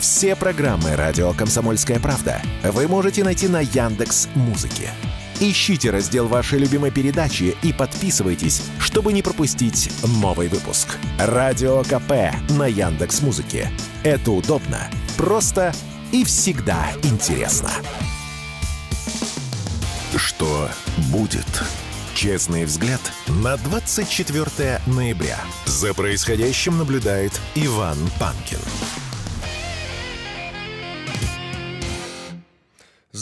Все программы радио Комсомольская правда вы можете найти на Яндекс Музыке. Ищите раздел вашей любимой передачи и подписывайтесь, чтобы не пропустить новый выпуск. Радио КП на Яндекс Музыке. Это удобно, просто и всегда интересно. Что будет? Честный взгляд на 24 ноября. За происходящим наблюдает Иван Панкин.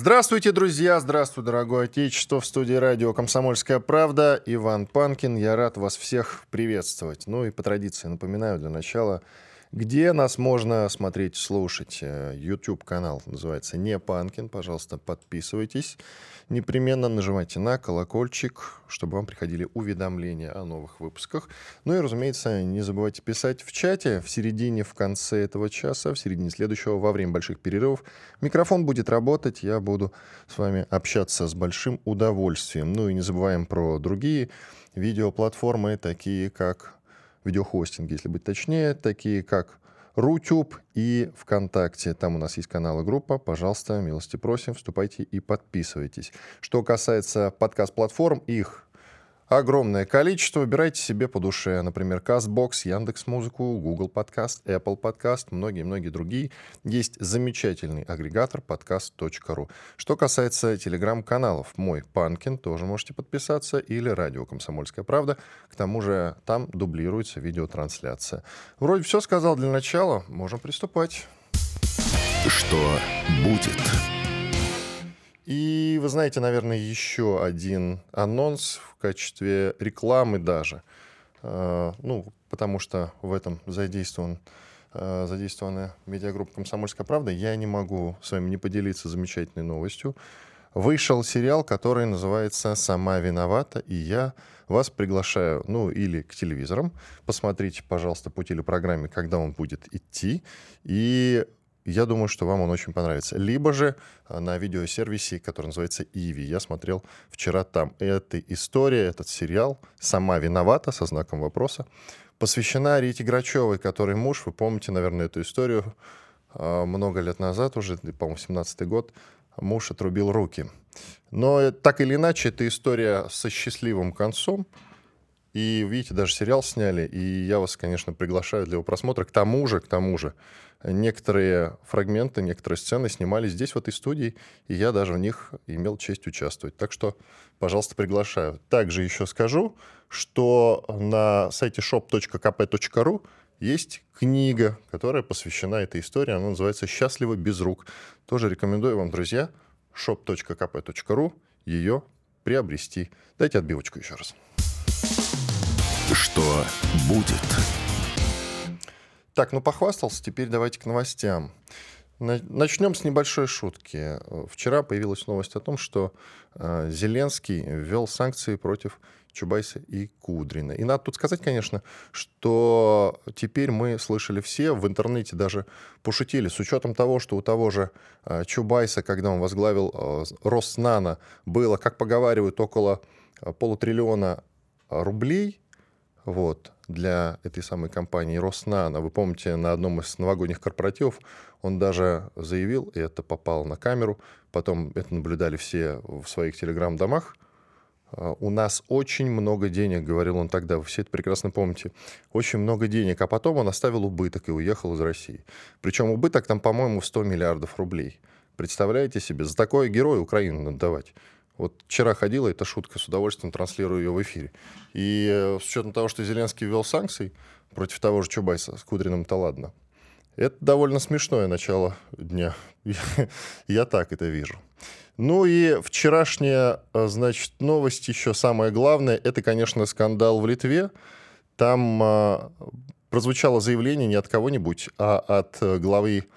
Здравствуйте, друзья! Здравствуй, дорогое отечество! В студии радио «Комсомольская правда» Иван Панкин. Я рад вас всех приветствовать. Ну и по традиции напоминаю для начала, где нас можно смотреть, слушать. YouTube-канал называется «Не Панкин». Пожалуйста, подписывайтесь. Непременно нажимайте на колокольчик, чтобы вам приходили уведомления о новых выпусках. Ну и, разумеется, не забывайте писать в чате в середине, в конце этого часа, в середине следующего, во время больших перерывов. Микрофон будет работать, я буду с вами общаться с большим удовольствием. Ну и не забываем про другие видеоплатформы, такие как видеохостинги, если быть точнее, такие как Рутюб и ВКонтакте. Там у нас есть канал и группа. Пожалуйста, милости просим, вступайте и подписывайтесь. Что касается подкаст-платформ, их огромное количество. Выбирайте себе по душе. Например, CastBox, Яндекс.Музыку, Google Podcast, Apple Podcast, многие-многие другие. Есть замечательный агрегатор podcast.ru. Что касается телеграм-каналов, мой Панкин, тоже можете подписаться, или радио «Комсомольская правда». К тому же там дублируется видеотрансляция. Вроде все сказал для начала. Можем приступать. Что будет? И вы знаете, наверное, еще один анонс в качестве рекламы даже. Э, ну, потому что в этом задействован э, задействована медиагруппа «Комсомольская правда», я не могу с вами не поделиться замечательной новостью. Вышел сериал, который называется «Сама виновата», и я вас приглашаю, ну, или к телевизорам. Посмотрите, пожалуйста, по телепрограмме, когда он будет идти. И я думаю, что вам он очень понравится. Либо же э, на видеосервисе, который называется Иви. Я смотрел вчера там. Эта история, этот сериал «Сама виновата» со знаком вопроса посвящена Рите Грачевой, который муж, вы помните, наверное, эту историю, э, много лет назад уже, по-моему, 17-й год, муж отрубил руки. Но э, так или иначе, это история со счастливым концом. И, видите, даже сериал сняли, и я вас, конечно, приглашаю для его просмотра. К тому же, к тому же, некоторые фрагменты, некоторые сцены снимались здесь, в этой студии, и я даже в них имел честь участвовать. Так что, пожалуйста, приглашаю. Также еще скажу, что на сайте shop.kp.ru есть книга, которая посвящена этой истории. Она называется «Счастливо без рук». Тоже рекомендую вам, друзья, shop.kp.ru ее приобрести. Дайте отбивочку еще раз. Что будет? Так, ну похвастался, теперь давайте к новостям. Начнем с небольшой шутки. Вчера появилась новость о том, что э, Зеленский ввел санкции против Чубайса и Кудрина. И надо тут сказать, конечно, что теперь мы слышали все, в интернете даже пошутили, с учетом того, что у того же э, Чубайса, когда он возглавил э, Роснано, было, как поговаривают, около полутриллиона рублей, вот, для этой самой компании Роснано. Вы помните, на одном из новогодних корпоративов он даже заявил, и это попало на камеру, потом это наблюдали все в своих телеграм-домах, «А, у нас очень много денег, говорил он тогда, вы все это прекрасно помните, очень много денег, а потом он оставил убыток и уехал из России. Причем убыток там, по-моему, в 100 миллиардов рублей. Представляете себе, за такое героя Украину надо давать. Вот вчера ходила эта шутка, с удовольствием транслирую ее в эфире. И э, с учетом того, что Зеленский ввел санкции против того же Чубайса с Кудриным-то ладно, это довольно смешное начало дня. Я так это вижу. Ну и вчерашняя, э, значит, новость еще самое главное, это, конечно, скандал в Литве. Там а, прозвучало заявление не от кого-нибудь, а от главы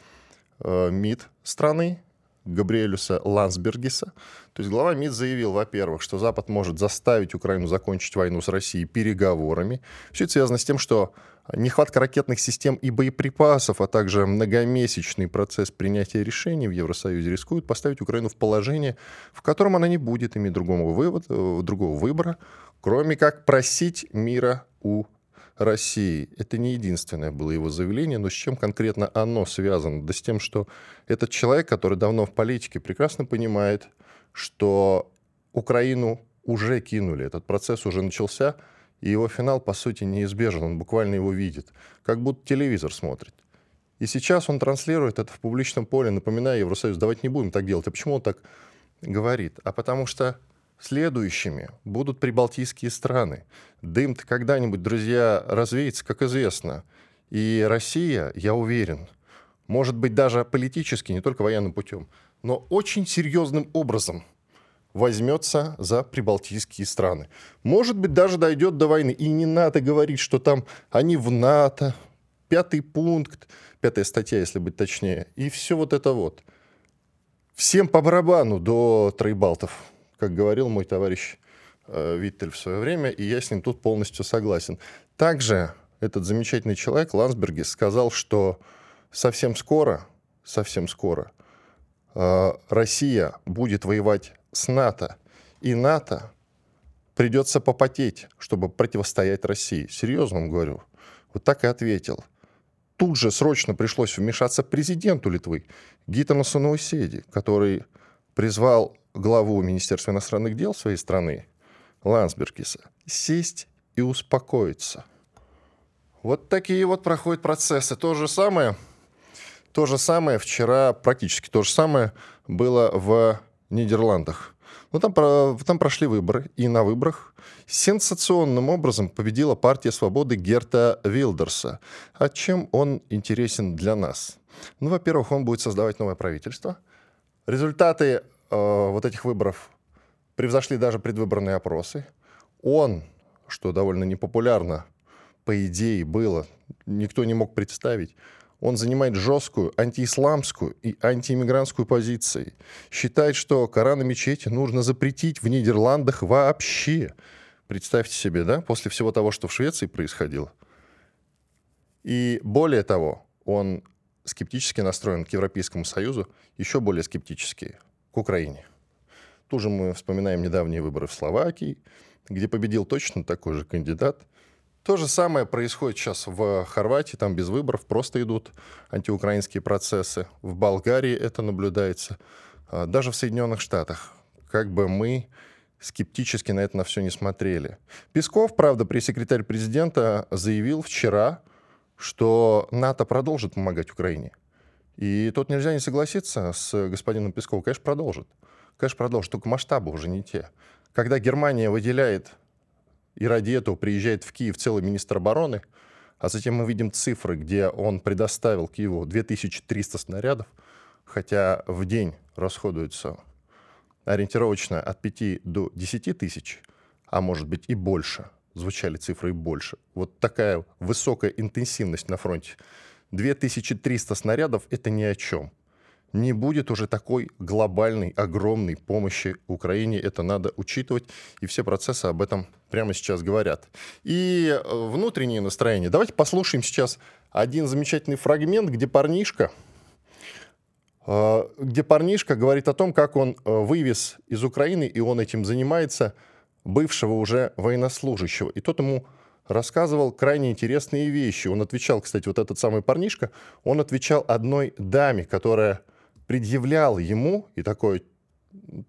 а, МИД страны, Габриэлюса Лансбергиса. То есть глава МИД заявил, во-первых, что Запад может заставить Украину закончить войну с Россией переговорами. Все это связано с тем, что нехватка ракетных систем и боеприпасов, а также многомесячный процесс принятия решений в Евросоюзе рискуют поставить Украину в положение, в котором она не будет иметь другого, вывода, другого выбора, кроме как просить мира у России. Это не единственное было его заявление, но с чем конкретно оно связано? Да с тем, что этот человек, который давно в политике, прекрасно понимает, что Украину уже кинули, этот процесс уже начался, и его финал, по сути, неизбежен, он буквально его видит, как будто телевизор смотрит. И сейчас он транслирует это в публичном поле, напоминая Евросоюз, давайте не будем так делать. А почему он так говорит? А потому что следующими будут прибалтийские страны. Дым-то когда-нибудь, друзья, развеется, как известно. И Россия, я уверен, может быть даже политически, не только военным путем, но очень серьезным образом возьмется за прибалтийские страны. Может быть, даже дойдет до войны. И не надо говорить, что там они в НАТО, пятый пункт, пятая статья, если быть точнее, и все вот это вот. Всем по барабану до троебалтов, как говорил мой товарищ э, Виттель в свое время, и я с ним тут полностью согласен. Также этот замечательный человек, Лансбергис, сказал, что совсем скоро, совсем скоро э, Россия будет воевать с НАТО, и НАТО придется попотеть, чтобы противостоять России. Серьезно вам говорю. Вот так и ответил тут же срочно пришлось вмешаться президенту Литвы Гитанасу Науседи, который призвал главу Министерства иностранных дел своей страны Лансбергиса сесть и успокоиться. Вот такие вот проходят процессы. То же самое, то же самое вчера, практически то же самое было в Нидерландах. Ну, там, там прошли выборы, и на выборах сенсационным образом победила партия свободы Герта Вилдерса. А чем он интересен для нас? Ну, во-первых, он будет создавать новое правительство. Результаты вот этих выборов превзошли даже предвыборные опросы. Он, что довольно непопулярно, по идее, было, никто не мог представить, он занимает жесткую антиисламскую и антииммигрантскую позиции. Считает, что Коран и мечети нужно запретить в Нидерландах вообще. Представьте себе, да, после всего того, что в Швеции происходило. И более того, он скептически настроен к Европейскому Союзу, еще более скептически к Украине. Тут же мы вспоминаем недавние выборы в Словакии, где победил точно такой же кандидат – то же самое происходит сейчас в Хорватии, там без выборов просто идут антиукраинские процессы. В Болгарии это наблюдается. А, даже в Соединенных Штатах. Как бы мы скептически на это на все не смотрели. Песков, правда, пресс-секретарь президента заявил вчера, что НАТО продолжит помогать Украине. И тут нельзя не согласиться с господином Песковым. Конечно, продолжит. Конечно, продолжит, только масштабы уже не те. Когда Германия выделяет и ради этого приезжает в Киев целый министр обороны, а затем мы видим цифры, где он предоставил Киеву 2300 снарядов, хотя в день расходуется ориентировочно от 5 до 10 тысяч, а может быть и больше, звучали цифры и больше. Вот такая высокая интенсивность на фронте. 2300 снарядов — это ни о чем не будет уже такой глобальной, огромной помощи Украине. Это надо учитывать, и все процессы об этом прямо сейчас говорят. И э, внутреннее настроение. Давайте послушаем сейчас один замечательный фрагмент, где парнишка, э, где парнишка говорит о том, как он э, вывез из Украины, и он этим занимается, бывшего уже военнослужащего. И тот ему рассказывал крайне интересные вещи. Он отвечал, кстати, вот этот самый парнишка, он отвечал одной даме, которая предъявлял ему, и такое,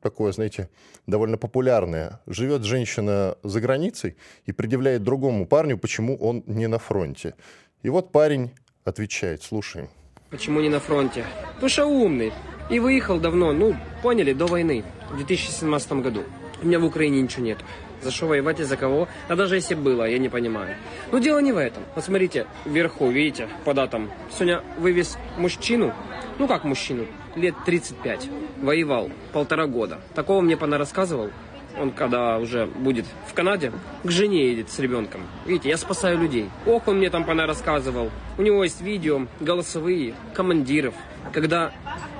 такое, знаете, довольно популярное, живет женщина за границей и предъявляет другому парню, почему он не на фронте. И вот парень отвечает, слушаем. Почему не на фронте? Потому что умный. И выехал давно, ну, поняли, до войны, в 2017 году. У меня в Украине ничего нет. За что воевать и за кого? А даже если было, я не понимаю. Но дело не в этом. Вот вверху, видите, по датам. Сегодня вывез мужчину, ну как мужчину, лет 35. Воевал полтора года. Такого мне пана рассказывал. Он когда уже будет в Канаде, к жене едет с ребенком. Видите, я спасаю людей. Ох, он мне там пана рассказывал. У него есть видео, голосовые, командиров. Когда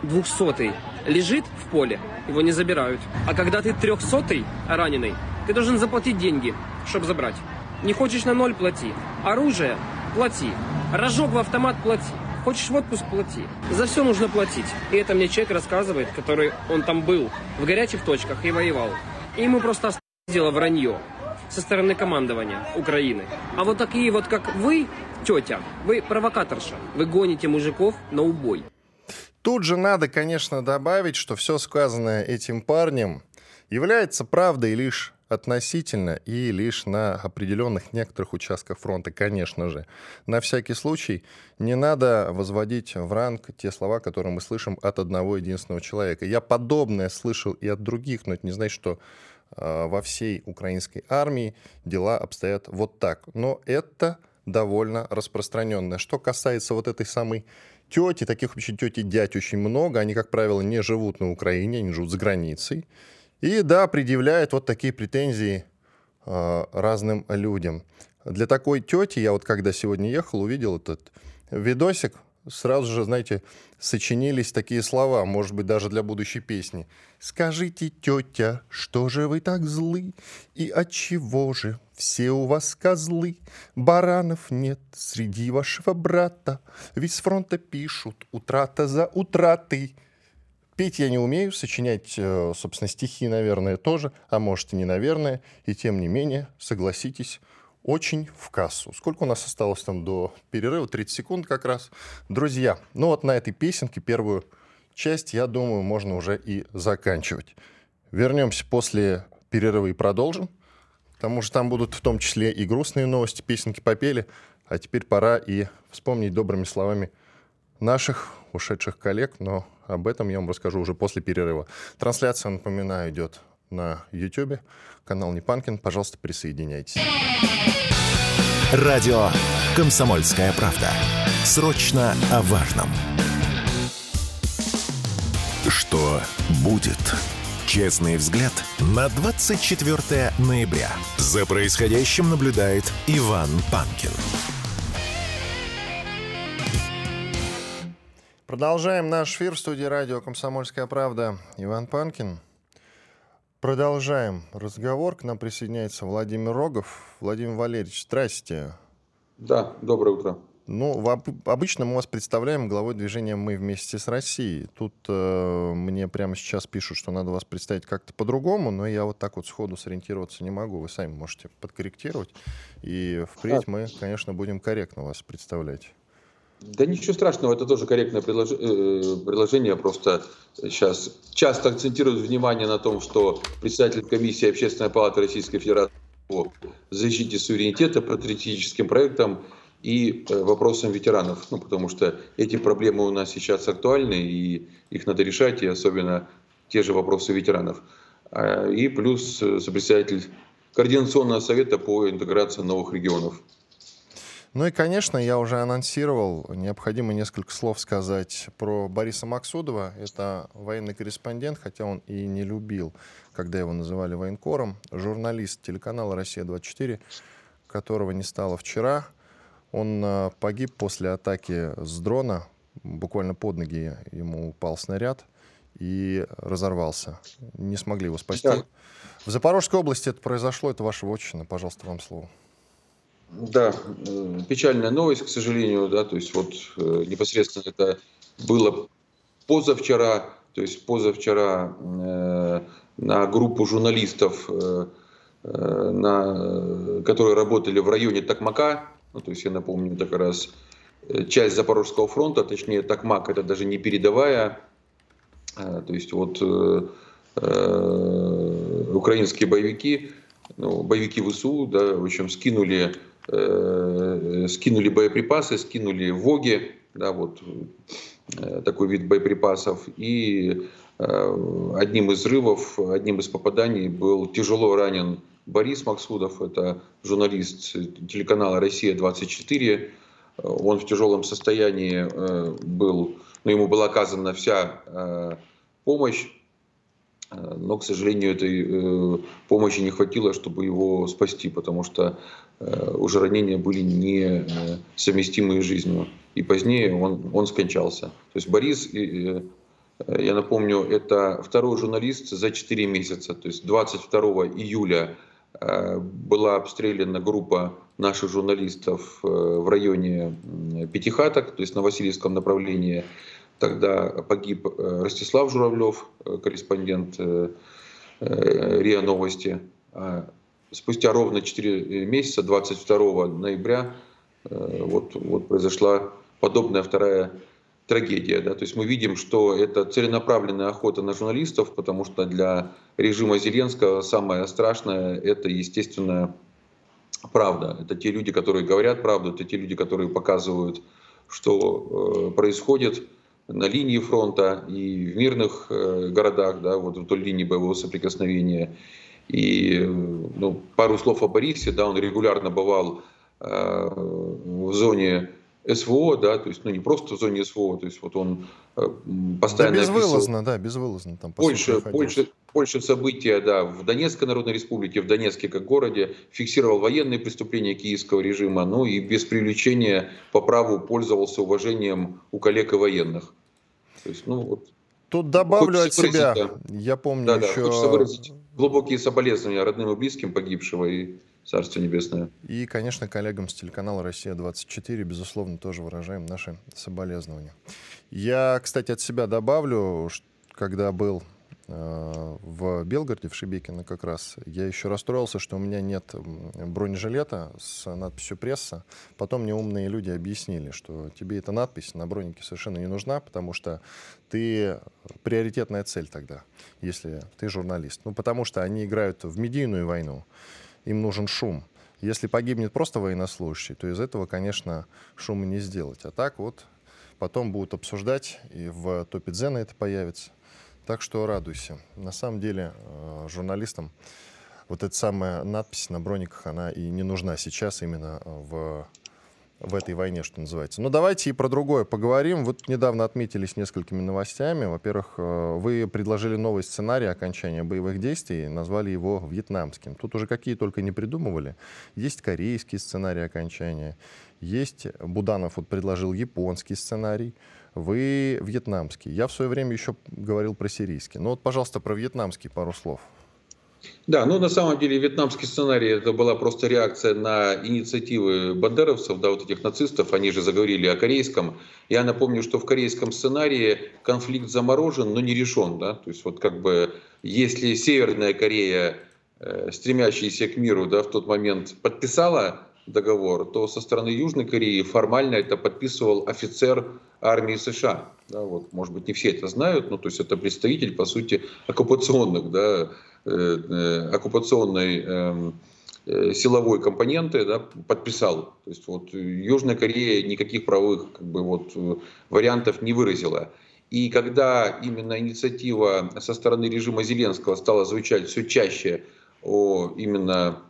двухсотый лежит в поле, его не забирают. А когда ты трехсотый раненый, ты должен заплатить деньги, чтобы забрать. Не хочешь на ноль плати. Оружие плати. Рожок в автомат плати. Хочешь в отпуск – плати. За все нужно платить. И это мне человек рассказывает, который, он там был, в горячих точках и воевал. И ему просто дело вранье. со стороны командования Украины. А вот такие вот, как вы, тетя, вы провокаторша. Вы гоните мужиков на убой. Тут же надо, конечно, добавить, что все сказанное этим парнем является правдой лишь относительно и лишь на определенных некоторых участках фронта, конечно же. На всякий случай не надо возводить в ранг те слова, которые мы слышим от одного единственного человека. Я подобное слышал и от других, но это не значит, что э, во всей украинской армии дела обстоят вот так. Но это довольно распространенное. Что касается вот этой самой тети, таких вообще тети дядь очень много, они, как правило, не живут на Украине, они живут за границей. И да, предъявляет вот такие претензии э, разным людям. Для такой тети я вот когда сегодня ехал, увидел этот видосик, сразу же, знаете, сочинились такие слова, может быть, даже для будущей песни. «Скажите, тетя, что же вы так злы? И от чего же все у вас козлы? Баранов нет среди вашего брата, ведь с фронта пишут утрата за утратой». Петь я не умею, сочинять, э, собственно, стихи, наверное, тоже, а может и не наверное. И тем не менее, согласитесь, очень в кассу. Сколько у нас осталось там до перерыва? 30 секунд как раз. Друзья, ну вот на этой песенке первую часть, я думаю, можно уже и заканчивать. Вернемся после перерыва и продолжим. Потому что там будут в том числе и грустные новости, песенки попели. А теперь пора и вспомнить добрыми словами наших ушедших коллег, но об этом я вам расскажу уже после перерыва. Трансляция, напоминаю, идет на YouTube, канал Непанкин. Пожалуйста, присоединяйтесь. Радио «Комсомольская правда». Срочно о важном. Что будет? Честный взгляд на 24 ноября. За происходящим наблюдает Иван Панкин. Продолжаем наш эфир в студии радио «Комсомольская правда». Иван Панкин. Продолжаем разговор. К нам присоединяется Владимир Рогов. Владимир Валерьевич, здрасте. Да, доброе утро. Ну, в, обычно мы вас представляем главой движения «Мы вместе с Россией». Тут э, мне прямо сейчас пишут, что надо вас представить как-то по-другому, но я вот так вот сходу сориентироваться не могу. Вы сами можете подкорректировать. И впредь мы, конечно, будем корректно вас представлять. Да ничего страшного, это тоже корректное. Э, предложение. Просто сейчас часто акцентируют внимание на том, что председатель комиссии Общественной палаты Российской Федерации по защите суверенитета, патриотическим проектам и э, вопросам ветеранов. Ну, потому что эти проблемы у нас сейчас актуальны, и их надо решать, и особенно те же вопросы ветеранов. А, и плюс э, сопредседатель Координационного совета по интеграции новых регионов. Ну и, конечно, я уже анонсировал, необходимо несколько слов сказать про Бориса Максудова. Это военный корреспондент, хотя он и не любил, когда его называли военкором. Журналист телеканала «Россия-24», которого не стало вчера. Он э, погиб после атаки с дрона. Буквально под ноги ему упал снаряд и разорвался. Не смогли его спасти. Да. В Запорожской области это произошло, это ваша вотчина. Пожалуйста, вам слово. Да, э, печальная новость, к сожалению, да, то есть вот э, непосредственно это было позавчера, то есть позавчера э, на группу журналистов, э, э на, которые работали в районе Токмака, ну, то есть я напомню, это раз часть Запорожского фронта, точнее Токмак, это даже не передовая, э, то есть вот э, э, украинские боевики, ну, боевики ВСУ, да, в общем, скинули Э, скинули боеприпасы, скинули ВОГи, да, вот э, такой вид боеприпасов, и э, одним из взрывов, одним из попаданий был тяжело ранен Борис Максудов, это журналист телеканала «Россия-24». Он в тяжелом состоянии был, но ему была оказана вся помощь, но, к сожалению, этой помощи не хватило, чтобы его спасти, потому что Э, уже ранения были не э, совместимые с жизнью. И позднее он, он скончался. То есть Борис, э, я напомню, это второй журналист за 4 месяца. То есть 22 июля была обстреляна группа наших журналистов в районе Пятихаток, то есть на Васильевском направлении. Тогда погиб Ростислав Журавлев, корреспондент РИА Новости. спустя ровно 4 месяца, 22 ноября, вот, вот произошла подобная вторая трагедия. Да? То есть мы видим, что это целенаправленная охота на журналистов, потому что для режима Зеленского самое страшное – это, естественно, правда. Это те люди, которые говорят правду, это те люди, которые показывают, что э, происходит на линии фронта и в мирных э, городах, да, вот вдоль линии боевого соприкосновения. И ну, пару слов о Борисе, да, он регулярно бывал э, в зоне СВО, да, то есть, ну, не просто в зоне СВО, то есть, вот он э, постоянно... Да, безвылазно, описывал... да, безвылазно. Там Польша, Польша, Польша события, да, в Донецкой Народной Республике, в Донецке как городе, фиксировал военные преступления киевского режима, ну, и без привлечения по праву пользовался уважением у коллег и военных. То есть, ну, вот... Тут добавлю от себя, да. я помню да, еще... Да, хочется выразить глубокие соболезнования родным и близким погибшего и Царство Небесное. И, конечно, коллегам с телеканала «Россия-24», безусловно, тоже выражаем наши соболезнования. Я, кстати, от себя добавлю, когда был э, в Белгороде, в Шибекино как раз, я еще расстроился, что у меня нет бронежилета с надписью «Пресса». Потом мне умные люди объяснили, что тебе эта надпись на бронике совершенно не нужна, потому что ты приоритетная цель тогда, если ты журналист. Ну, потому что они играют в медийную войну им нужен шум. Если погибнет просто военнослужащий, то из этого, конечно, шума не сделать. А так вот потом будут обсуждать, и в топе Дзена это появится. Так что радуйся. На самом деле э, журналистам вот эта самая надпись на брониках, она и не нужна сейчас именно в в этой войне, что называется. Но давайте и про другое поговорим. Вот недавно отметились несколькими новостями. Во-первых, э, вы предложили новый сценарий окончания боевых действий, назвали его вьетнамским. Тут уже какие только не придумывали. Есть корейский сценарий окончания, есть Буданов вот предложил японский сценарий, вы вьетнамский. Я в свое время еще говорил про сирийский. Ну вот, пожалуйста, про вьетнамский пару слов. Да, ну на самом деле вьетнамский сценарий это была просто реакция на инициативы бандеровцев, да, вот этих нацистов, они же заговорили о корейском. Я напомню, что в корейском сценарии конфликт заморожен, но не решен, да, то есть вот как бы если Северная Корея, э, стремящаяся к миру, да, в тот момент подписала договор, то со стороны Южной Кореи формально это подписывал офицер армии США. Да, вот, может быть, не все это знают, но то есть это представитель, по сути, оккупационных да, оккупационной эм, э, силовой компоненты да, подписал. То есть вот Южная Корея никаких правовых как бы, вот, вариантов не выразила. И когда именно инициатива со стороны режима Зеленского стала звучать все чаще о именно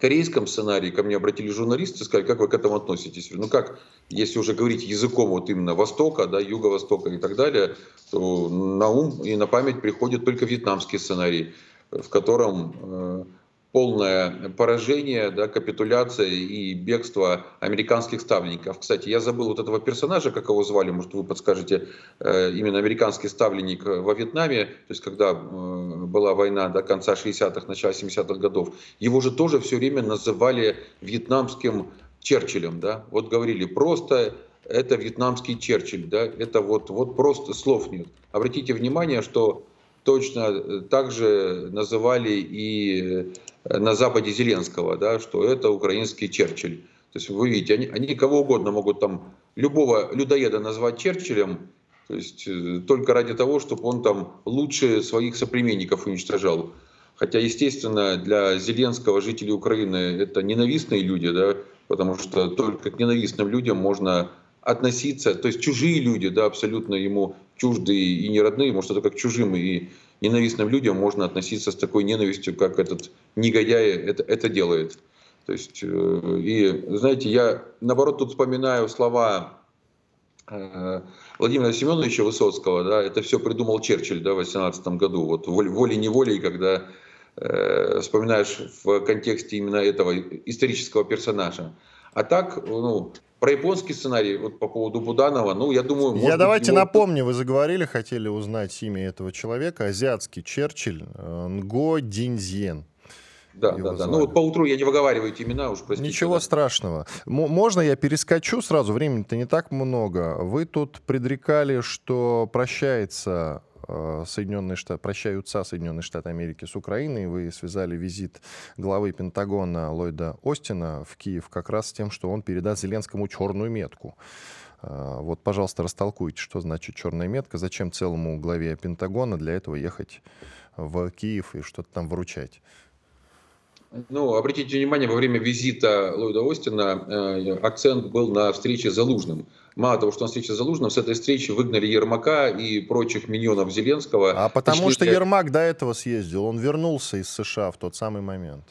корейском сценарии, ко мне обратились журналисты и сказали, как вы к этому относитесь? Ну как, если уже говорить языком вот именно Востока, да, Юго-Востока и так далее, то на ум и на память приходит только вьетнамский сценарий в котором э, полное поражение, да, капитуляция и бегство американских ставленников. Кстати, я забыл вот этого персонажа, как его звали, может вы подскажете, э, именно американский ставленник во Вьетнаме, то есть когда э, была война до конца 60-х, начала 70-х годов, его же тоже все время называли вьетнамским Черчиллем, да, вот говорили просто это вьетнамский Черчилль, да, это вот, вот просто слов нет. Обратите внимание, что точно э, так же называли и э, на Западе Зеленского, да, что это украинский Черчилль. То есть вы видите, они, они кого угодно могут там, любого людоеда назвать Черчиллем, то есть э, только ради того, чтобы он там лучше своих соплеменников уничтожал. Хотя, естественно, для Зеленского жители Украины это ненавистные люди, да, потому что только к ненавистным людям можно относиться, то есть чужие люди, да, абсолютно ему чуждые и не родные, может, это как чужим и ненавистным людям можно относиться с такой ненавистью, как этот негодяй это, это делает. То есть, э, и знаете, я наоборот тут вспоминаю слова э, Владимира Семеновича Высоцкого, да, это все придумал Черчилль да, в 18 году, вот волей-неволей, когда э, вспоминаешь в контексте именно этого исторического персонажа. А так, ну, про японский сценарий, вот по поводу Буданова, ну, я думаю... Я давайте его... напомню, вы заговорили, хотели узнать имя этого человека. Азиатский Черчилль, э, Нго Динзьен. Да, да, да. Ну вот по утру я не выговариваю эти имена, уж простите. Ничего да. страшного. М- можно я перескочу сразу? Времени-то не так много. Вы тут предрекали, что прощается Соединенные Штаты, прощаются Соединенные Штаты Америки с Украиной. Вы связали визит главы Пентагона Ллойда Остина в Киев как раз с тем, что он передаст Зеленскому черную метку. Э, вот, пожалуйста, растолкуйте, что значит черная метка, зачем целому главе Пентагона для этого ехать в Киев и что-то там выручать. Ну, обратите внимание, во время визита Ллойда Остина э, акцент был на встрече с Залужным. Мало того, что на встрече с Залужным, с этой встречи выгнали Ермака и прочих миньонов Зеленского. А потому что Ермак до этого съездил, он вернулся из США в тот самый момент.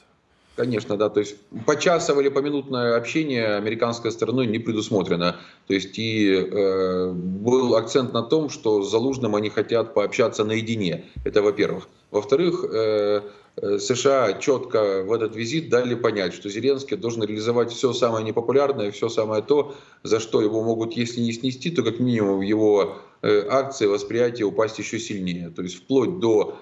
Конечно, да. То есть почасовое или поминутное общение американской стороной не предусмотрено. То есть и э, был акцент на том, что с Залужным они хотят пообщаться наедине. Это во-первых. Во-вторых, э, Э, США четко в этот визит дали понять, что Зеленский должен реализовать все самое непопулярное, все самое то, за что его могут, если не снести, то как минимум его э, акции, восприятие упасть еще сильнее. То есть вплоть до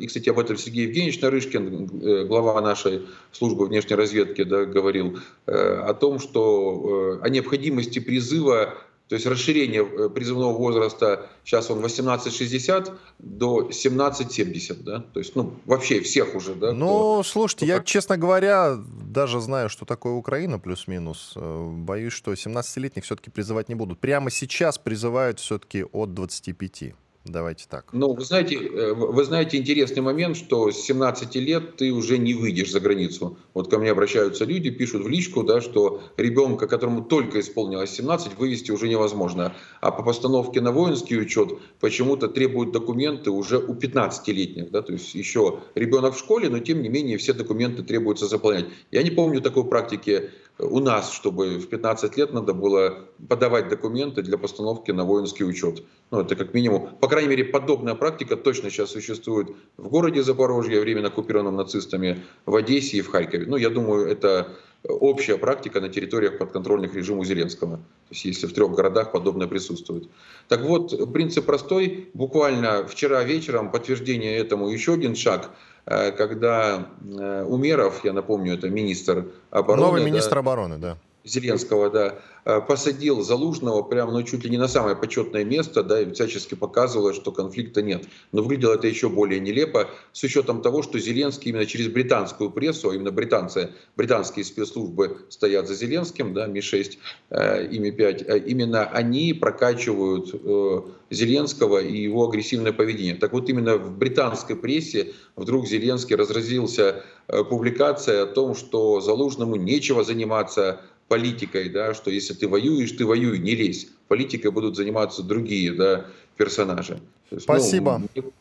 и, кстати, об этом Сергей Евгеньевич Нарышкин, глава нашей службы внешней разведки, да, говорил о том, что о необходимости призыва то есть расширение э, призывного возраста, сейчас он 18-60 до 17-70, да? То есть, ну, вообще всех уже, да? Ну, кто, слушайте, кто я, как... честно говоря, даже знаю, что такое Украина плюс-минус. Э, боюсь, что 17-летних все-таки призывать не будут. Прямо сейчас призывают все-таки от 25. Давайте так. Ну, вы знаете, э, вы знаете интересный момент, что с 17 лет ты уже не выйдешь за границу. Вот ко мне обращаются люди, пишут в личку, да, что ребенка, которому только исполнилось 17, вывести уже невозможно. А по постановке на воинский учет почему-то требуют документы уже у 15-летних. Да, то есть еще ребенок в школе, но тем не менее все документы требуется заполнять. Я не помню такой практики у нас, чтобы в 15 лет надо было подавать документы для постановки на воинский учет. Ну, это как минимум, по крайней мере, подобная практика точно сейчас существует в городе Запорожье, временно оккупированном нацистами, в Одессе и в Харькове. Ну, я думаю, это общая практика на территориях подконтрольных режиму Зеленского. То есть если в трех городах подобное присутствует. Так вот, принцип простой. Буквально вчера вечером подтверждение этому еще один шаг – когда э, Умеров, я напомню, это министр обороны. Новый министр да, обороны, да. Зеленского, да, Э, посадил Залужного прямо, ну, чуть ли не на самое почетное место, да, и всячески показывало, что конфликта нет. Но выглядело это еще более нелепо, с учетом того, что Зеленский именно через британскую прессу, а именно британцы, британские спецслужбы стоят за Зеленским, да, Ми-6 э, и Ми-5, э, именно они прокачивают э, Зеленского и его агрессивное поведение. Так вот, именно в британской прессе вдруг Зеленский разразился э, публикацией о том, что Залужному нечего заниматься политикой, да, что если ты воюешь, ты воюй, не лезь. Политикой будут заниматься другие да, персонажи. Есть, Спасибо. Ну,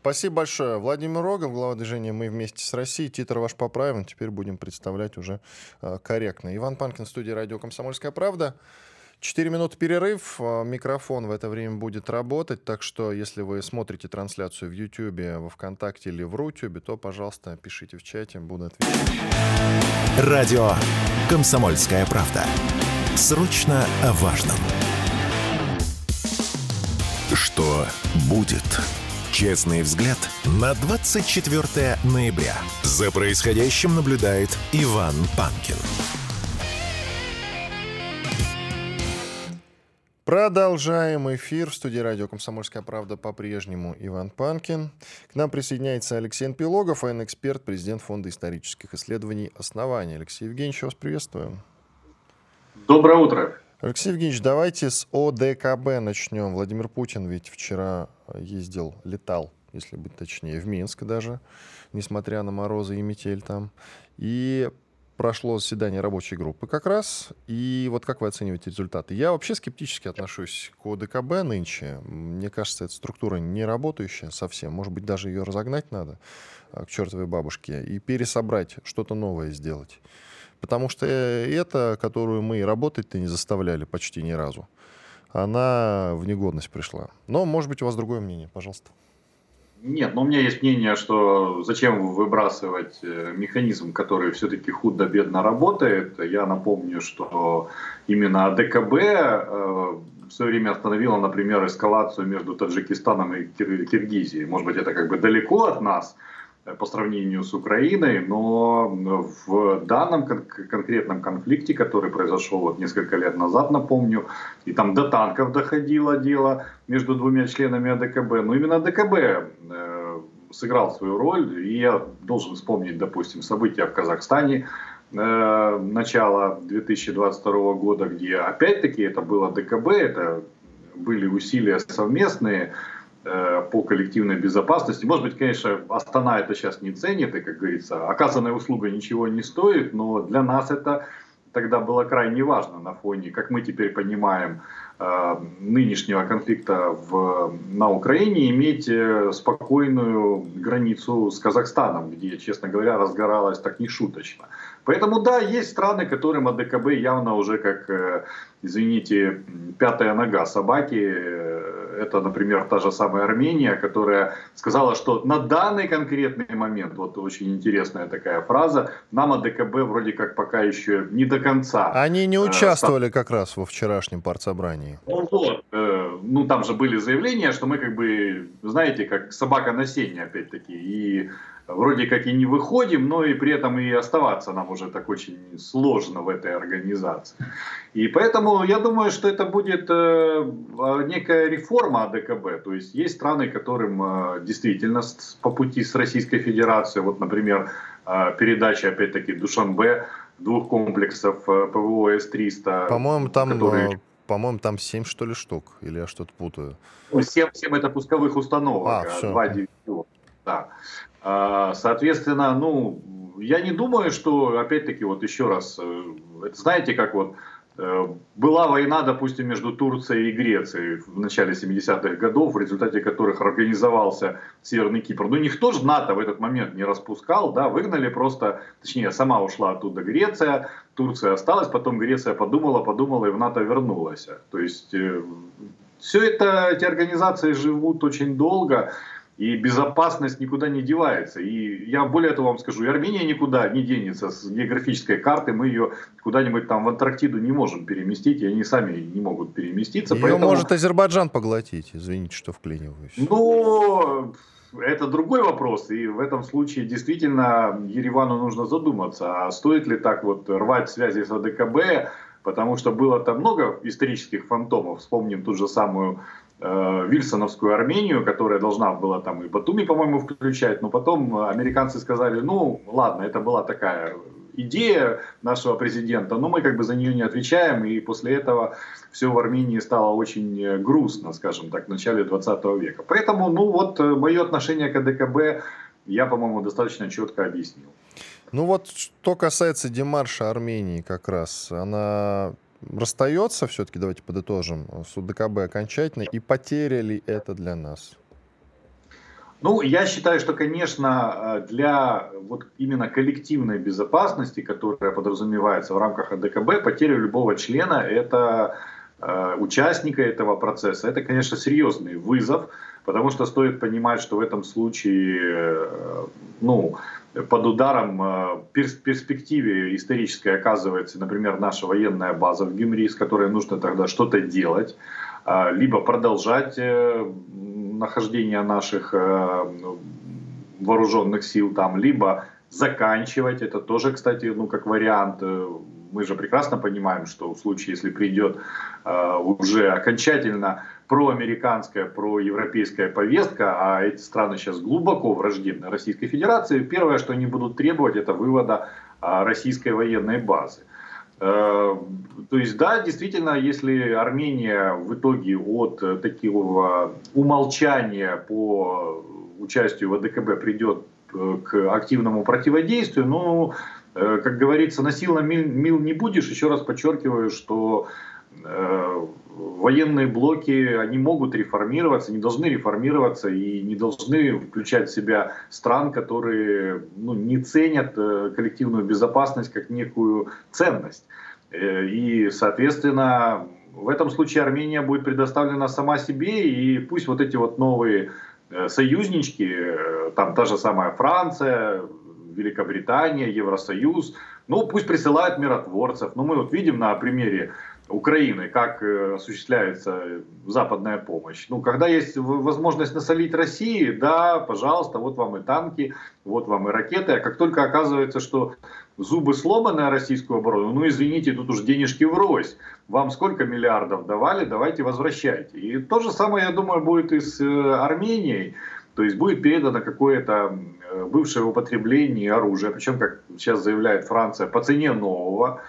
Спасибо большое. Владимир Рогов, глава движения «Мы вместе с Россией». Титр ваш поправим. Теперь будем представлять уже э, корректно. Иван Панкин, студия «Радио Комсомольская правда». Четыре минуты перерыв. А, микрофон в это время будет работать. Так что, если вы смотрите трансляцию в YouTube, во ВКонтакте или в Рутюбе, то, пожалуйста, пишите в чате, буду отвечать. Радио «Комсомольская правда». Срочно о важном. Что будет? Честный взгляд на 24 ноября. За происходящим наблюдает Иван Панкин. Продолжаем эфир. В студии радио «Комсомольская правда» по-прежнему Иван Панкин. К нам присоединяется Алексей Пилогов, военный-эксперт, президент Фонда исторических исследований «Основания». Алексей Евгеньевич, вас приветствую. Доброе утро. Алексей Евгеньевич, давайте с ОДКБ начнем. Владимир Путин ведь вчера ездил, летал, если быть точнее, в Минск даже, несмотря на морозы и метель там. И прошло заседание рабочей группы как раз. И вот как вы оцениваете результаты? Я вообще скептически отношусь к ОДКБ нынче. Мне кажется, эта структура не работающая совсем. Может быть, даже ее разогнать надо а, к чертовой бабушке и пересобрать, что-то новое сделать. Потому что эта, которую мы работать-то не заставляли почти ни разу, она в негодность пришла. Но, может быть, у вас другое мнение, пожалуйста. Нет, но у меня есть мнение, что зачем выбрасывать э, механизм, который все-таки худо-бедно работает. Я напомню, что именно АДКБ э, в свое время остановила, например, эскалацию между Таджикистаном и Кир- Киргизией. Может быть, это как бы далеко от нас, по сравнению с Украиной, но в данном кон- конкретном конфликте, который произошел вот несколько лет назад, напомню, и там до танков доходило дело между двумя членами АДКБ, но именно АДКБ э, сыграл свою роль, и я должен вспомнить, допустим, события в Казахстане, э, начала 2022 года, где опять-таки это было ДКБ, это были усилия совместные, Э, по коллективной безопасности. Может быть, конечно, Астана это сейчас не ценит, и, как говорится, оказанная услуга ничего не стоит, но для нас это тогда было крайне важно на фоне, как мы теперь понимаем, э, нынешнего конфликта в, на Украине, иметь э, спокойную границу с Казахстаном, где, честно говоря, разгоралось так нешуточно. Поэтому да, есть страны, которым АДКБ явно уже как, извините, пятая нога собаки, это, например, та же самая Армения, которая сказала, что на данный конкретный момент, вот очень интересная такая фраза, нам АДКБ вроде как пока еще не до конца. Они не э, участвовали э, как раз во вчерашнем партсобрании. Ну вот, э, ну там же были заявления, что мы как бы, знаете, как собака на сене опять-таки, и вроде как и не выходим, но и при этом и оставаться нам уже так очень сложно в этой организации. И поэтому я думаю, что это будет э, некая реформа АДКБ. То есть есть страны, которым э, действительно по пути с Российской Федерацией, вот, например, э, передача, опять-таки, Душанбе, двух комплексов ПВО С-300. По-моему, там... Которые... По-моему, там 7 что ли штук, или я что-то путаю. 7, 7 это пусковых установок, а, а 2 дивизиона. Да. А, соответственно, ну, я не думаю, что, опять-таки, вот еще раз, э, это знаете, как вот э, была война, допустим, между Турцией и Грецией в начале 70-х годов, в результате которых организовался Северный Кипр. Но никто же НАТО в этот момент не распускал, да, выгнали просто, точнее, сама ушла оттуда Греция, Турция осталась, потом Греция подумала, подумала и в НАТО вернулась. То есть э, все это, эти организации живут очень долго, и безопасность никуда не девается. И я более того вам скажу, и Армения никуда не денется с географической карты. Мы ее куда-нибудь там в Антарктиду не можем переместить, и они сами не могут переместиться. Ее поэтому... может Азербайджан поглотить. Извините, что вклиниваюсь. Ну, это другой вопрос. И в этом случае действительно Еревану нужно задуматься, а стоит ли так вот рвать связи с АДКБ, потому что было там много исторических фантомов. Вспомним ту же самую э, Вильсоновскую Армению, которая должна была там и Батуми, по-моему, включать, но потом американцы сказали, ну ладно, это была такая идея нашего президента, но мы как бы за нее не отвечаем, и после этого все в Армении стало очень грустно, скажем так, в начале 20 века. Поэтому, ну вот, э, мое отношение к АДКБ я, по-моему, достаточно четко объяснил. Ну вот, что касается демарша Армении как раз, она расстается все-таки, давайте подытожим, с УДКБ окончательно, и потеря ли это для нас? Ну, я считаю, что, конечно, для вот именно коллективной безопасности, которая подразумевается в рамках АДКБ, потеря любого члена – это э, участника этого процесса. Это, конечно, серьезный вызов, потому что стоит понимать, что в этом случае, э, ну, под ударом э, перспективе исторической оказывается, например, наша военная база в Гюмри, с которой нужно тогда что-то делать, э, либо продолжать э, нахождение наших вооруженных сил там, либо заканчивать. Это тоже, кстати, ну, как вариант. Мы же прекрасно понимаем, что в случае, если придет уже окончательно проамериканская, проевропейская повестка, а эти страны сейчас глубоко враждебны Российской Федерации, первое, что они будут требовать, это вывода а, российской военной базы. Э, то есть, да, действительно, если Армения в итоге от такого умолчания по участию в АДКБ придет э, к активному противодействию, ну, э, как говорится, насильно мил, не будешь. Еще раз подчеркиваю, что военные блоки, они могут реформироваться, не должны реформироваться и не должны включать в себя стран, которые ну, не ценят э, коллективную безопасность как некую ценность. Э, и, соответственно, в этом случае Армения будет предоставлена сама себе, и пусть вот эти вот новые э, союзнички, там та же самая Франция, Великобритания, Евросоюз, ну пусть присылают миротворцев. Но мы вот видим на примере Украины, как э, осуществляется западная помощь. Ну, когда есть возможность насолить России, да, пожалуйста, вот вам и танки, вот вам и ракеты. А как только оказывается, что зубы сломаны российскую оборону, ну, извините, тут уж денежки врозь. Вам сколько миллиардов давали, давайте возвращайте. И то же самое, я думаю, будет и с э, Арменией. То есть будет передано какое-то э, бывшее употребление оружия, причем, как сейчас заявляет Франция, по цене нового.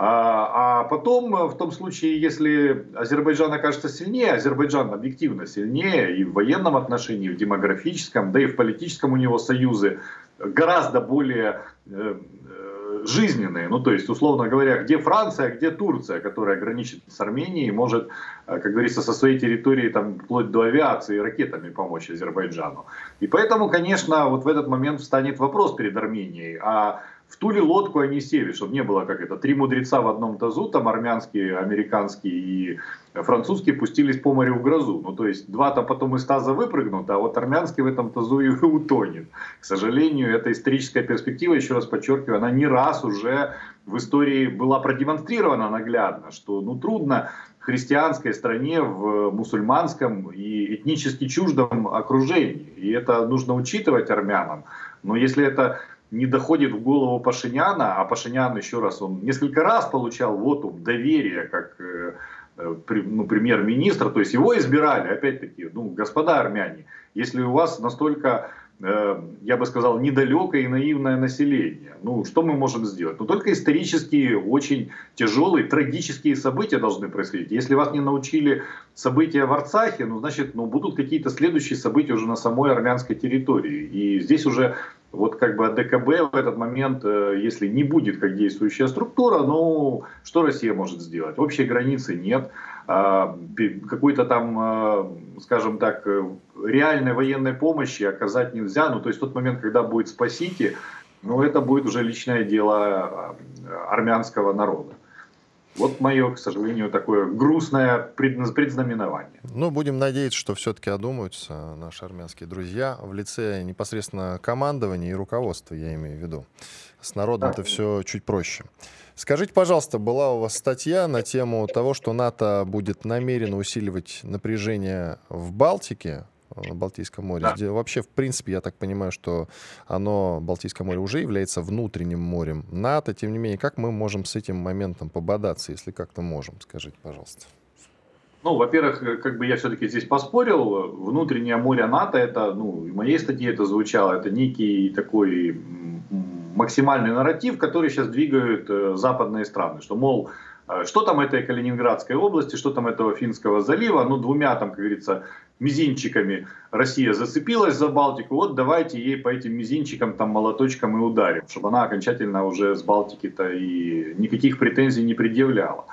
А, а потом, в том случае, если Азербайджан окажется сильнее, Азербайджан объективно сильнее и в военном отношении, и в демографическом, да и в политическом у него союзы гораздо более э, э, жизненные. Ну, то есть, условно говоря, где Франция, где Турция, которая граничит с Арменией, может, э, как говорится, со своей территории, там, вплоть до авиации, ракетами помочь Азербайджану. И поэтому, конечно, вот в этот момент встанет вопрос перед Арменией, а в ту ли лодку они сели, чтобы не было как это, три мудреца в одном тазу, там армянские, американские и французские пустились по морю в грозу. Ну, то есть, два-то потом из таза выпрыгнут, а вот армянский в этом тазу и утонет. К сожалению, эта историческая перспектива, еще раз подчеркиваю, она не раз уже в истории была продемонстрирована наглядно, что ну, трудно христианской стране в мусульманском и этнически чуждом окружении. И это нужно учитывать армянам. Но если это не доходит в голову Пашиняна, а Пашинян, еще раз, он несколько раз получал вотум доверия как э, э ну, премьер-министр, то есть его избирали, опять-таки, ну, господа армяне, если у вас настолько Э, я бы сказал, недалекое и наивное население. Ну, что мы можем сделать? Ну, только исторические, очень тяжелые, трагические события должны происходить. Если вас не научили события в Арцахе, ну, значит, ну, будут какие-то следующие события уже на самой армянской территории. И здесь уже вот как бы ДКБ в этот момент, э, если не будет как действующая структура, ну, что Россия может сделать? Общей границы нет. А, какой-то там, а, скажем так, э, реальной военной помощи оказать нельзя. Ну, то есть тот момент, когда будет спасите, ну, это будет уже личное дело армянского народа. Вот мое, к сожалению, такое грустное предзнаменование. Ну, будем надеяться, что все-таки одумаются наши армянские друзья в лице непосредственно командования и руководства, я имею в виду. С народом это все чуть проще. Скажите, пожалуйста, была у вас статья на тему того, что НАТО будет намеренно усиливать напряжение в Балтике, Балтийском море. Да. Вообще, в принципе, я так понимаю, что оно, Балтийское море, уже является внутренним морем НАТО. Тем не менее, как мы можем с этим моментом пободаться, если как-то можем? Скажите, пожалуйста. Ну, во-первых, как бы я все-таки здесь поспорил, внутреннее море НАТО, это, ну, в моей статье это звучало, это некий такой максимальный нарратив, который сейчас двигают э, западные страны, что, мол, э, что там этой Калининградской области, что там этого Финского залива, ну, двумя там, как говорится, мизинчиками Россия зацепилась за Балтику, вот давайте ей по этим мизинчикам, там, молоточкам и ударим, чтобы она окончательно уже с Балтики-то и никаких претензий не предъявляла.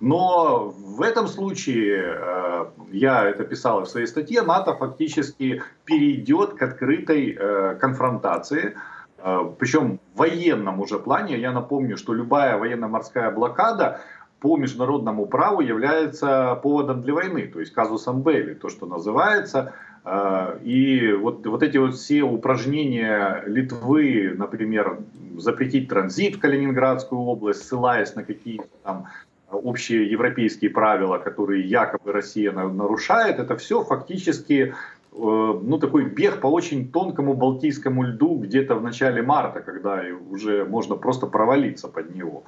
Но в этом случае, э, я это писал в своей статье, НАТО фактически перейдет к открытой конфронтации, Э, Причем в военном уже плане, я напомню, что любая военно-морская блокада по международному праву является поводом для войны, то есть казусом Белли, то, что называется. Э, и вот, вот эти вот все упражнения Литвы, например, запретить транзит в Калининградскую область, ссылаясь на какие-то там общие европейские правила, которые якобы Россия нарушает, это все фактически Э, ну, такой бег по очень тонкому балтийскому льду где-то в начале марта, когда уже можно просто провалиться под него.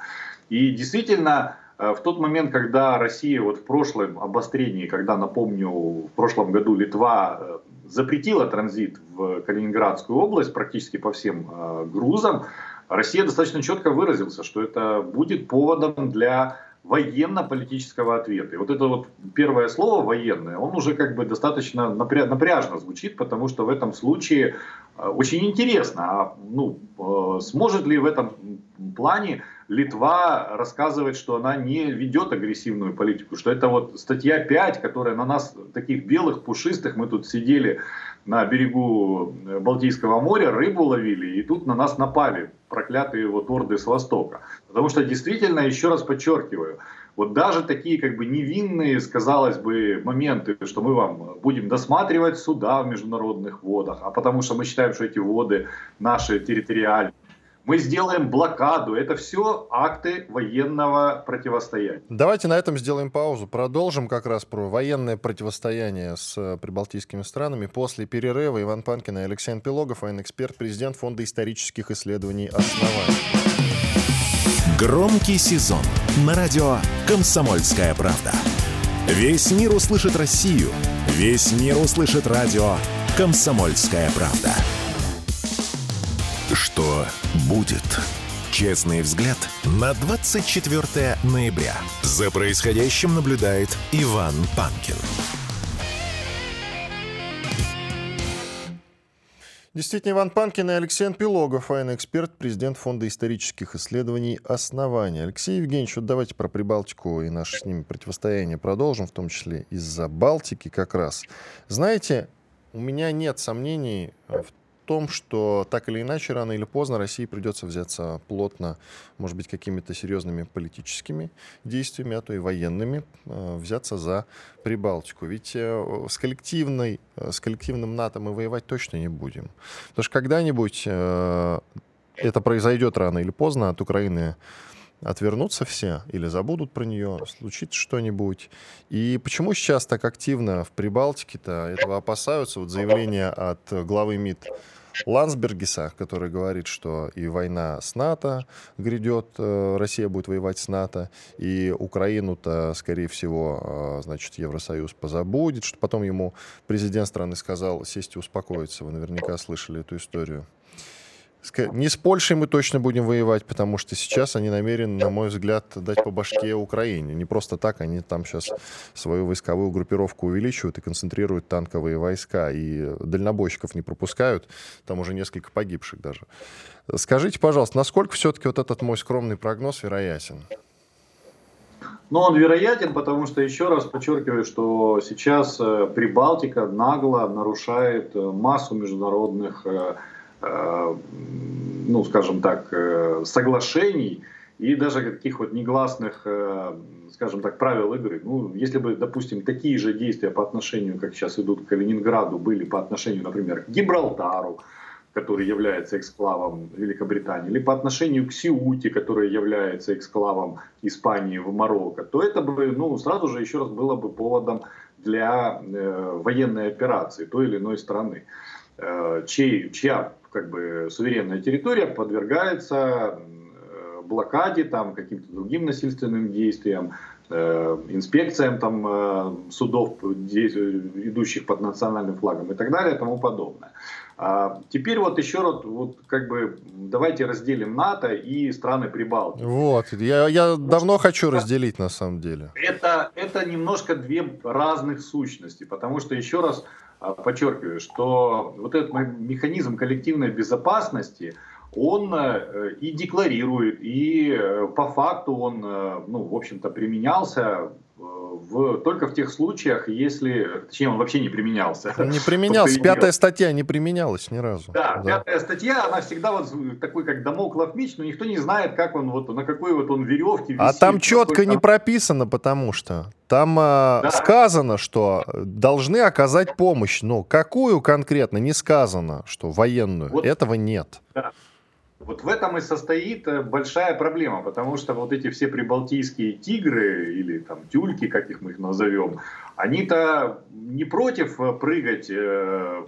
И действительно, в тот момент, когда Россия вот в прошлом обострении, когда, напомню, в прошлом году Литва э, запретила транзит в Калининградскую область практически по всем грузам, Россия достаточно четко выразился, что это будет поводом для военно-политического ответа. И вот это вот первое слово военное, он уже как бы достаточно напряжно звучит, потому что в этом случае э, очень интересно, а, ну, э, сможет ли в этом плане Литва рассказывать, что она не ведет агрессивную политику, что это вот статья 5, которая на нас, таких белых, пушистых, мы тут сидели на берегу э, Балтийского моря, рыбу ловили, и тут на нас напали проклятые вот орды с востока. Потому что действительно, еще раз подчеркиваю, вот даже такие как бы невинные, сказалось бы, моменты, что мы вам будем досматривать суда в международных водах, а потому что мы считаем, что эти воды наши территориальные, мы сделаем блокаду. Это все акты военного противостояния. Давайте на этом сделаем паузу. Продолжим как раз про военное противостояние с э, прибалтийскими странами. После перерыва Иван Панкин и Алексей Пилогов, военный эксперт, президент Фонда исторических исследований «Основания». Громкий сезон на радио «Комсомольская правда». Весь мир услышит Россию. Весь мир услышит радио «Комсомольская правда». Будет? Честный взгляд на 24 ноября. За происходящим наблюдает Иван Панкин. Действительно, Иван Панкин и Алексей Пилогов, военный эксперт, президент Фонда исторических исследований «Основания». Алексей Евгеньевич, вот давайте про Прибалтику и наше с ними противостояние продолжим, в том числе из-за Балтики как раз. Знаете, у меня нет сомнений в том, что так или иначе, рано или поздно России придется взяться плотно, может быть, какими-то серьезными политическими действиями, а то и военными, э, взяться за Прибалтику. Ведь э, с, коллективной, э, с коллективным НАТО мы воевать точно не будем. Потому что когда-нибудь это произойдет рано или поздно, от Украины отвернутся все или забудут про нее, случится что-нибудь. И почему сейчас так активно в Прибалтике-то этого опасаются? Вот заявление от главы МИД Лансбергиса, который говорит, что и война с НАТО грядет, э, Россия будет воевать с НАТО, и Украину-то, скорее всего, э, значит, Евросоюз позабудет, что потом ему президент страны сказал сесть и успокоиться. Вы наверняка слышали эту историю. Не с Польшей мы точно будем воевать, потому что сейчас они намерены, на мой взгляд, дать по башке Украине. Не просто так, они там сейчас свою войсковую группировку увеличивают и концентрируют танковые войска, и дальнобойщиков не пропускают, там уже несколько погибших даже. Скажите, пожалуйста, насколько все-таки вот этот мой скромный прогноз вероятен? Ну, он вероятен, потому что, еще раз подчеркиваю, что сейчас э, Прибалтика нагло нарушает э, массу международных Э, ну, скажем так, э, соглашений и даже каких вот негласных, э, скажем так, правил игры. Ну, если бы, допустим, такие же действия по отношению, как сейчас идут к Калининграду, были по отношению, например, к Гибралтару, который является эксклавом Великобритании, или по отношению к Сиуте, который является эксклавом Испании в Марокко, то это бы, ну, сразу же еще раз было бы поводом для э, военной операции той или иной страны, э, чей, чья как бы суверенная территория подвергается э, блокаде, там, каким-то другим насильственным действиям, э, инспекциям там, э, судов, идущих под национальным флагом и так далее и тому подобное. А теперь вот еще раз, вот как бы давайте разделим НАТО и страны Прибалтики. Вот, я, я давно хочу разделить на самом деле. Это, это немножко две разных сущности, потому что еще раз подчеркиваю, что вот этот механизм коллективной безопасности, он э, и декларирует, и э, по факту он, э, ну, в общем-то, применялся в, только в тех случаях, если, точнее, он вообще не применялся. Не применялся, пятая статья не применялась ни разу. Да, да, пятая статья, она всегда вот такой, как домоклов меч, но никто не знает, как он вот, на какой вот он веревке а висит. А там четко там... не прописано, потому что там э, да. сказано, что должны оказать помощь, но какую конкретно не сказано, что военную, вот, этого нет. Да. Вот в этом и состоит э, большая проблема, потому что вот эти все прибалтийские тигры или там тюльки, как их мы их назовем, они-то не против э, прыгать э,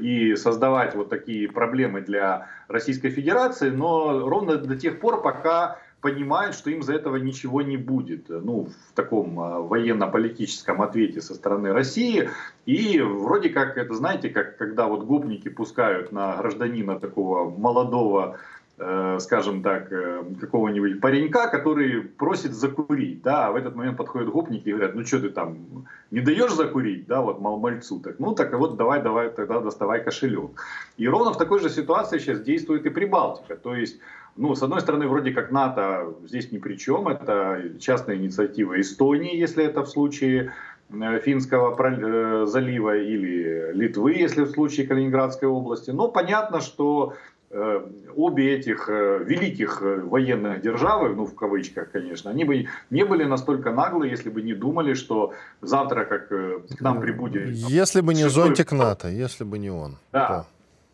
и создавать вот такие проблемы для Российской Федерации, но ровно до тех пор, пока понимают, что им за этого ничего не будет. Ну, в таком а, военно-политическом ответе со стороны России. И вроде как, это знаете, как когда вот гопники пускают на гражданина такого молодого э, скажем так, э, какого-нибудь паренька, который просит закурить, да, а в этот момент подходят гопники и говорят, ну что ты там, не даешь закурить, да, вот мал мальцу, так, ну так вот давай, давай, тогда доставай кошелек. И ровно в такой же ситуации сейчас действует и Прибалтика, то есть ну, с одной стороны, вроде как НАТО здесь ни при чем, это частная инициатива Эстонии, если это в случае э, Финского э, залива или Литвы, если в случае Калининградской области. Но понятно, что э, обе этих великих военных державы, ну в кавычках, конечно, они бы не были настолько наглы, если бы не думали, что завтра как к нам прибудет... Если бы не зонтик НАТО, если бы не он. Да. да.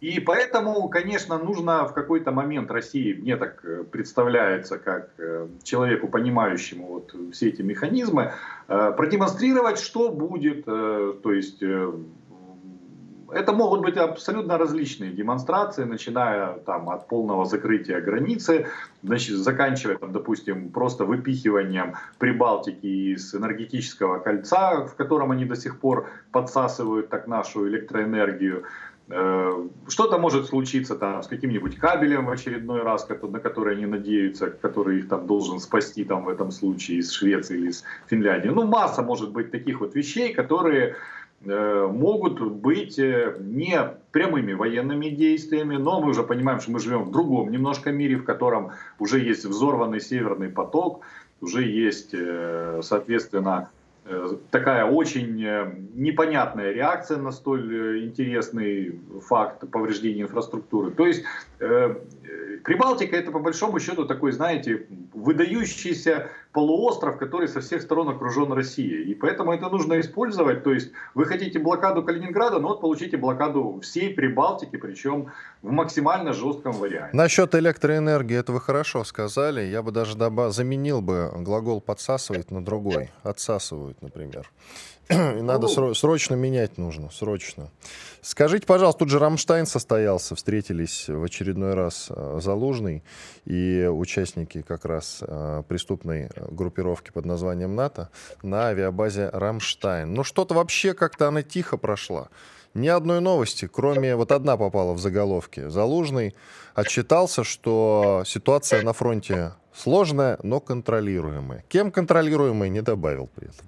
И поэтому, конечно, нужно в какой-то момент России, мне так э, представляется, как э, человеку, понимающему вот все эти механизмы, э, продемонстрировать, что будет. То есть это могут быть абсолютно различные демонстрации, начиная там, от полного закрытия границы, значит, заканчивая, там, допустим, просто выпихиванием Прибалтики из энергетического кольца, в котором они до сих пор подсасывают так нашу электроэнергию. Э, что-то может случиться там с каким-нибудь кабелем в очередной раз, на который они надеются, который их там должен спасти там в этом случае из Швеции или из Финляндии. Ну, масса может быть таких вот вещей, которые э, могут быть э, не прямыми военными действиями, но мы уже понимаем, что мы живем в другом немножко мире, в котором уже есть взорванный северный поток, уже есть, соответственно, такая очень э, непонятная реакция на столь э, интересный факт повреждения инфраструктуры. То есть Прибалтика это по большому счету такой, знаете, выдающийся полуостров, который со всех сторон окружен Россией. И поэтому это нужно использовать. То есть вы хотите блокаду Калининграда, но вот получите блокаду всей Прибалтики, причем в максимально жестком варианте. Насчет электроэнергии, это вы хорошо сказали. Я бы даже добав... заменил бы глагол подсасывать на другой. Отсасывают, например. И надо ну, срочно менять нужно, срочно. Скажите, пожалуйста, тут же Рамштайн состоялся, встретились в очередной раз э, Залужный и участники как раз э, преступной группировки под названием НАТО на авиабазе Рамштайн. Ну что-то вообще как-то она тихо прошла. Ни одной новости, кроме вот одна попала в заголовки. Залужный отчитался, что ситуация на фронте сложная, но контролируемая. Кем контролируемая, не добавил при этом.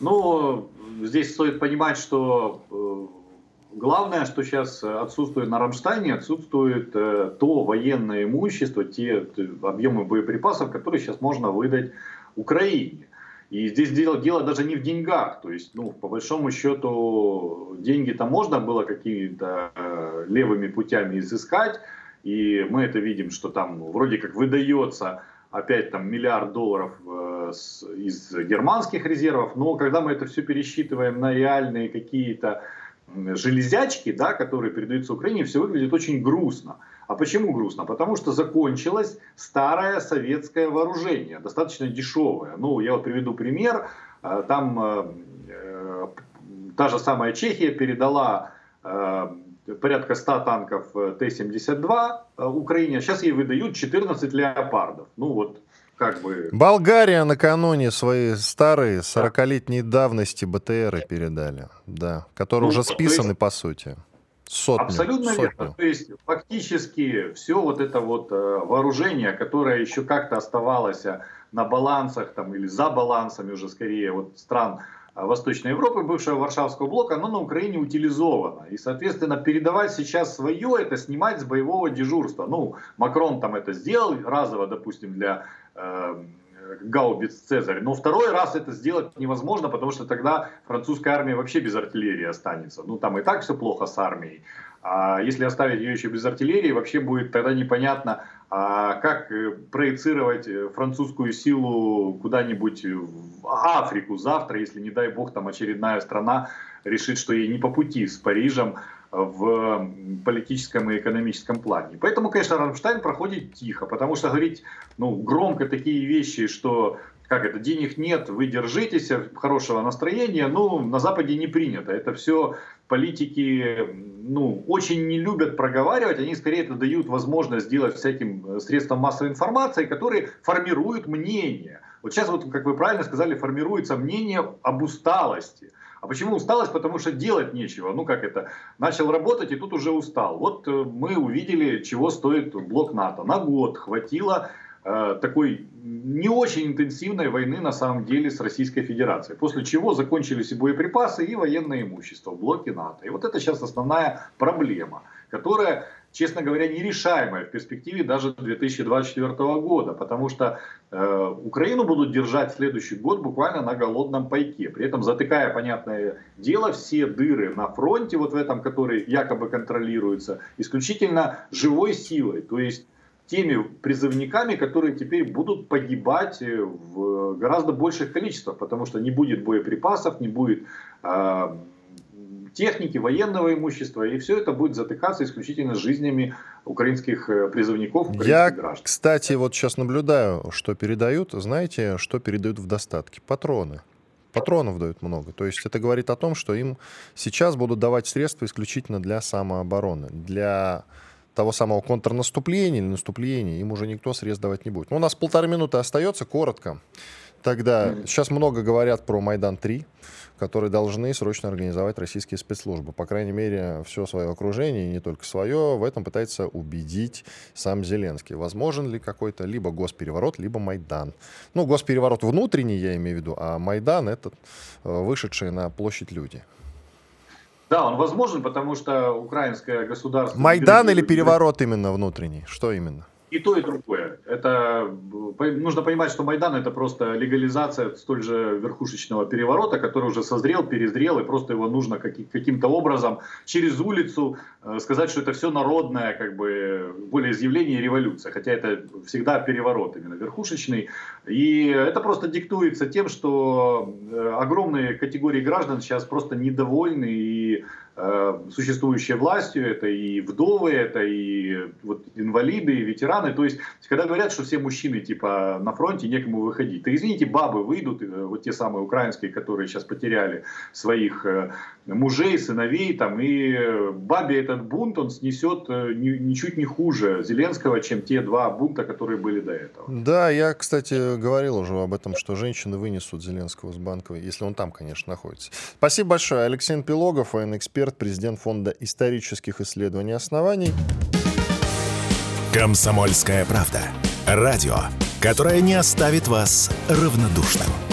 Ну, здесь стоит понимать, что э, главное, что сейчас отсутствует на Рамштайне, отсутствует э, то военное имущество, те объемы боеприпасов, которые сейчас можно выдать Украине. И здесь дело, дело даже не в деньгах. То есть, ну, по большому счету, деньги-то можно было какими-то э, левыми путями изыскать. И мы это видим, что там вроде как выдается опять там миллиард долларов э, из германских резервов, но когда мы это все пересчитываем на реальные какие-то железячки, да, которые передаются Украине, все выглядит очень грустно. А почему грустно? Потому что закончилось старое советское вооружение, достаточно дешевое. Ну, я вот приведу пример. Э, там э, э, та же самая Чехия передала э, порядка 100 танков э, Т-72 э, Украине, сейчас ей выдают 14 леопардов. Ну вот, как бы... Болгария накануне свои старые 40-летней давности БТРы передали, да, которые ну, уже списаны есть, по сути. Сотню, абсолютно сотню. верно. То есть фактически все вот это вот э, вооружение, которое еще как-то оставалось на балансах там или за балансами уже скорее вот стран Восточной Европы, бывшего Варшавского блока, оно на Украине утилизовано. И, соответственно, передавать сейчас свое, это снимать с боевого дежурства. Ну, Макрон там это сделал разово, допустим, для э, гаубиц Цезарь. Но второй раз это сделать невозможно, потому что тогда французская армия вообще без артиллерии останется. Ну, там и так все плохо с армией. А если оставить ее еще без артиллерии, вообще будет тогда непонятно, а как э, проецировать э, французскую силу куда-нибудь в Африку завтра, если, не дай бог, там очередная страна решит, что ей не по пути с Парижем в политическом и экономическом плане. Поэтому, конечно, Рамштайн проходит тихо, потому что говорить ну, громко такие вещи, что как это, денег нет, вы держитесь, хорошего настроения, ну, на Западе не принято. Это все политики, ну, очень не любят проговаривать, они скорее это дают возможность сделать всяким э, средствам массовой информации, которые формируют мнение. Вот сейчас, вот, как вы правильно сказали, формируется мнение об усталости. А почему усталость? Потому что делать нечего. Ну как это? Начал работать и тут уже устал. Вот э, мы увидели, чего стоит блок НАТО. На год хватило такой не очень интенсивной войны на самом деле с Российской Федерацией. После чего закончились и боеприпасы, и военное имущество в блоке НАТО. И вот это сейчас основная проблема, которая, честно говоря, нерешаемая в перспективе даже 2024 года. Потому что э, Украину будут держать следующий год буквально на голодном пайке. При этом затыкая, понятное дело, все дыры на фронте, вот в этом, который якобы контролируется, исключительно живой силой. То есть теми призывниками, которые теперь будут погибать э, в гораздо больших количествах, потому что не будет боеприпасов, не будет э, техники, военного имущества, и все это будет затыкаться исключительно жизнями украинских э, призывников, украинских Я, граждан. кстати, вот сейчас наблюдаю, что передают. Знаете, что передают в достатке? Патроны. Патронов дают много. То есть это говорит о том, что им сейчас будут давать средства исключительно для самообороны, для того самого контрнаступления или наступления, им уже никто средств давать не будет. Ну, у нас полторы минуты остается, коротко. Тогда сейчас много говорят про Майдан-3, которые должны срочно организовать российские спецслужбы. По крайней мере, все свое окружение, и не только свое, в этом пытается убедить сам Зеленский. Возможен ли какой-то либо госпереворот, либо Майдан? Ну, госпереворот внутренний, я имею в виду, а Майдан — это э, вышедшие на площадь люди. Да, он возможен, потому что украинское государство... Майдан или переворот именно внутренний? Что именно? И то, и другое. Это нужно понимать, что Майдан это просто легализация столь же верхушечного переворота, который уже созрел, перезрел, и просто его нужно каким-то образом через улицу э, сказать, что это все народное, как бы волеизъявление и революция. Хотя это всегда переворот именно верхушечный. И это просто диктуется тем, что э, огромные категории граждан сейчас просто недовольны и Э, существующей властью, это и вдовы, это и вот инвалиды, и ветераны. То есть, когда говорят, что все мужчины типа на фронте, некому выходить, то извините, бабы выйдут, э, вот те самые украинские, которые сейчас потеряли своих э, мужей, сыновей, там, и бабе этот бунт, он снесет ничуть не хуже Зеленского, чем те два бунта, которые были до этого. Да, я, кстати, говорил уже об этом, что женщины вынесут Зеленского с Банковой, если он там, конечно, находится. Спасибо большое. Алексей Пилогов, военный эксперт эксперт, президент Фонда исторических исследований оснований. Комсомольская правда. Радио, которое не оставит вас равнодушным.